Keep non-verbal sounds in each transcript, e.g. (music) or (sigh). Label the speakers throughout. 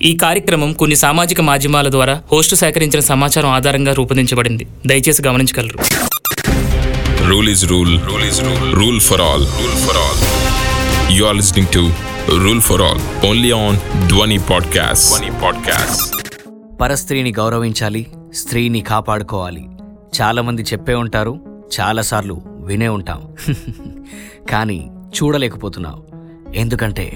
Speaker 1: ఈ కార్యక్రమం కొన్ని సామాజిక మాధ్యమాల ద్వారా హోస్టు సేకరించిన సమాచారం ఆధారంగా రూపొందించబడింది దయచేసి గమనించగలరు
Speaker 2: Rule is rule. Rule is rule. Rule for all. Rule for all. You are listening to Rule for All only on Dwani Podcast. Dwani Podcast.
Speaker 3: పరస్త్రీని గౌరవించాలి స్త్రీని కాపాడుకోవాలి చాలామంది చెప్పే ఉంటారు చాలాసార్లు వినే ఉంటాం (laughs) కానీ చూడలేకపోతున్నాం ఎందుకంటే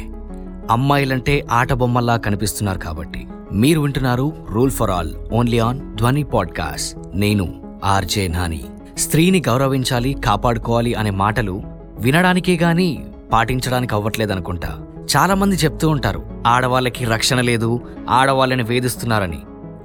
Speaker 3: అమ్మాయిలంటే ఆటబొమ్మల్లా కనిపిస్తున్నారు కాబట్టి. మీరు వింటున్నారు rule for all only on Dhwani podcast. నేను ఆర్జే నాని. స్త్రీని గౌరవించాలి కాపాడుకోవాలి అనే మాటలు వినడానికే గాని పాటించడానికి అవ్వట్లేదనుకుంటా. చాలా మంది చెప్తూ ఉంటారు ఆడవాళ్ళకి రక్షణ లేదు ఆడవాళ్ళని వేధిస్తున్నారని.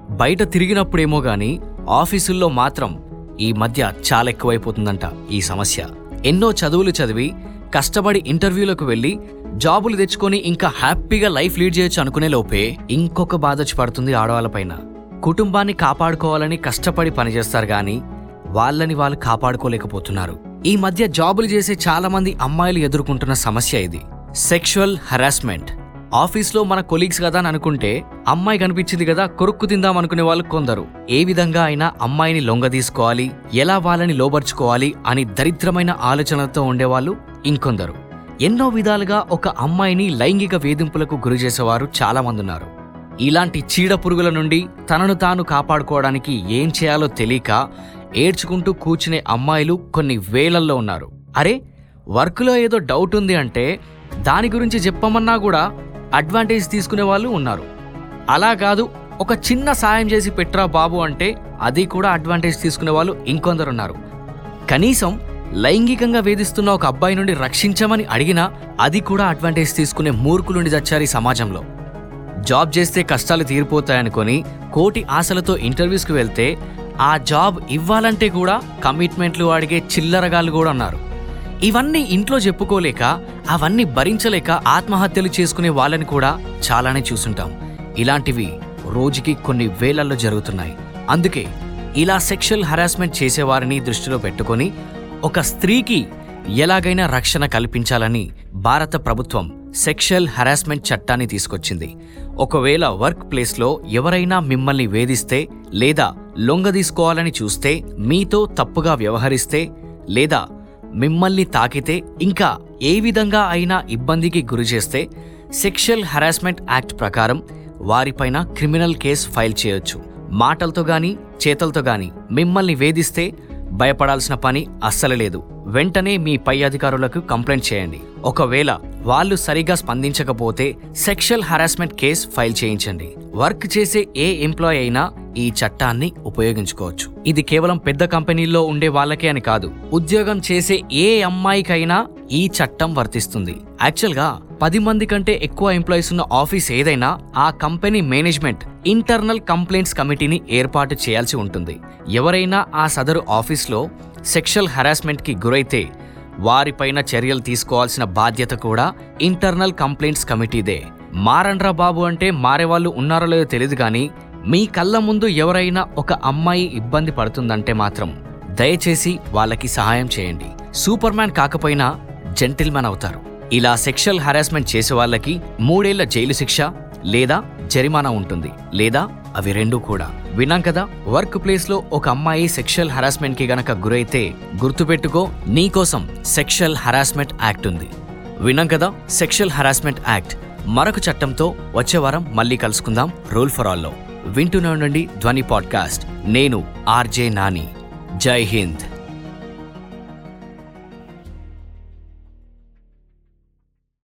Speaker 3: బయట తిరిగినప్పుడేమో గాని ఆఫీసుల్లో మాత్రం ఈ మధ్య చాలా ఎక్కువైపోతుందంట ఈ సమస్య. ఎన్నో చదువులు చదివి కష్టపడి ఇంటర్వ్యూలకు వెళ్ళి జాబులు తెచ్చుకొని ఇంకా హ్యాపీగా లైఫ్ లీడ్ చేయొచ్చు అనుకునే లోపే ఇంకొక బాధ వచ్చి పడుతుంది ఆడవాళ్ళపైన కుటుంబాన్ని కాపాడుకోవాలని కష్టపడి పనిచేస్తారు కానీ వాళ్ళని వాళ్ళు కాపాడుకోలేకపోతున్నారు. ఈ మధ్య జాబులు చేసే చాలా మంది అమ్మాయిలు ఎదుర్కొంటున్న సమస్య ఇది. Sexual harassment. ఆఫీస్లో మన కొలీగ్స్ కదా అని అనుకుంటే అమ్మాయి కనిపించింది కదా కొరుక్కు తిందాం అనుకునే వాళ్ళు కొందరు. ఏ విధంగా అయినా అమ్మాయిని లొంగ తీసుకోవాలి ఎలా వాళ్ళని లోబర్చుకోవాలి అని దరిద్రమైన ఆలోచనలతో ఉండేవాళ్ళు ఇంకొందరు. ఎన్నో విధాలుగా ఒక అమ్మాయిని లైంగిక వేధింపులకు గురి చేసేవారు చాలామంది ఉన్నారు ఇలాంటి చీడ పురుగుల నుండి తనను తాను కాపాడుకోవడానికి ఏం చేయాలో తెలియక ఏడ్చుకుంటూ కూర్చునే అమ్మాయిలు కొన్ని వేలల్లో ఉన్నారు. అరే వర్క్లో ఏదో డౌట్ ఉంది అంటే దాని గురించి చెప్పమన్నా కూడా అడ్వాంటేజ్ తీసుకునే వాళ్ళు ఉన్నారు. అలా కాదు ఒక చిన్న సాయం చేసి పెట్రా బాబు అంటే అది కూడా అడ్వాంటేజ్ తీసుకునే వాళ్ళు ఇంకొందరు ఉన్నారు. కనీసం లైంగికంగా వేధిస్తున్న ఒక అబ్బాయి నుండి రక్షించమని అడిగినా అది కూడా అడ్వాంటేజ్ తీసుకునే మూర్ఖులుండి చచ్చారు ఈ సమాజంలో. జాబ్ చేస్తే కష్టాలు తీరిపోతాయనుకొని కోటి ఆశలతో ఇంటర్వ్యూస్కి వెళ్తే ఆ జాబ్ ఇవ్వాలంటే కూడా కమిట్మెంట్లు అడిగే చిల్లరగాళ్ళు కూడా ఉన్నారు. ఇవన్నీ ఇంట్లో చెప్పుకోలేక అవన్నీ భరించలేక ఆత్మహత్యలు చేసుకునే వాళ్ళని కూడా చాలానే చూసుంటాం. ఇలాంటివి రోజుకి కొన్ని వేలల్లో జరుగుతున్నాయి. అందుకే ఇలా సెక్షువల్ హరాస్మెంట్ చేసేవారిని దృష్టిలో పెట్టుకొని ఒక స్త్రీకి ఎలాగైనా రక్షణ కల్పించాలని భారత ప్రభుత్వం సెక్షువల్ హరాస్మెంట్ చట్టాన్ని తీసుకొచ్చింది. ఒకవేళ వర్క్ ప్లేస్లో ఎవరైనా మిమ్మల్ని వేధిస్తే లేదా లొంగదీసుకోవాలని చూస్తే మీతో తప్పుగా వ్యవహరిస్తే లేదా మిమ్మల్ని తాకితే ఇంకా ఏ విధంగా అయినా ఇబ్బందికి గురి చేస్తే సెక్షువల్ హరాస్మెంట్ యాక్ట్ ప్రకారం వారిపైన క్రిమినల్ కేసు ఫైల్ చేయొచ్చు. మాటలతో గాని చేతలతో గాని మిమ్మల్ని వేధిస్తే భయపడాల్సిన పని అస్సలు లేదు. వెంటనే మీ పై అధికారులకు కంప్లైంట్ చేయండి. ఒకవేళ వాళ్ళు సరిగా స్పందించకపోతే సెక్షువల్ హరాస్మెంట్ కేస్ ఫైల్ చేయించండి. వర్క్ చేసే ఏ ఎంప్లాయ్ అయినా ఈ చట్టాన్ని ఉపయోగించుకోవచ్చు. ఇది కేవలం పెద్ద కంపెనీల్లో ఉండే వాళ్ళకే అని కాదు. ఉద్యోగం చేసే ఏ అమ్మాయికైనా ఈ చట్టం వర్తిస్తుంది. యాక్చువల్గా పది మంది కంటే ఎక్కువ ఎంప్లాయీస్ ఉన్న ఆఫీస్ ఏదైనా ఆ కంపెనీ మేనేజ్మెంట్ ఇంటర్నల్ కంప్లైంట్స్ కమిటీని ఏర్పాటు చేయాల్సి ఉంటుంది. ఎవరైనా ఆ సదరు ఆఫీస్లో సెక్షువల్ హరాస్మెంట్కి గురైతే వారిపైన చర్యలు తీసుకోవాల్సిన బాధ్యత కూడా ఇంటర్నల్ కంప్లైంట్స్ కమిటీదే. మారండ్రా బాబు అంటే మారేవాళ్ళు ఉన్నారో లేదో తెలియదు కానీ మీ కళ్ళ ముందు ఎవరైనా ఒక అమ్మాయి ఇబ్బంది పడుతుందంటే మాత్రం దయచేసి వాళ్ళకి సహాయం చేయండి. సూపర్ మ్యాన్ కాకపోయినా జెంటిల్మెన్ అవుతారు. ఇలా సెక్షువల్ హరాస్మెంట్ చేసే వాళ్ళకి మూడేళ్ళ జైలు శిక్ష లేదా జరిమానా ఉంటుంది. లేదా అవి రెండూ కూడా. విన్నాం కదా? వర్క్ ప్లేస్లో ఒక అమ్మాయి సెక్షువల్ హరాస్మెంట్కి గనక గురైతే గుర్తుపెట్టుకో నీకోసం సెక్షువల్ హరాస్మెంట్ యాక్ట్ ఉంది. విన్నాం కదా? Sexual harassment act. మరొక చట్టంతో వచ్చే వారం మళ్ళీ కలుసుకుందాం. రూల్ ఫర్ ఆల్లో. వింటూనే ఉండండి ధ్వని పాడ్కాస్ట్. నేను ఆర్జే నాని. జై హింద్.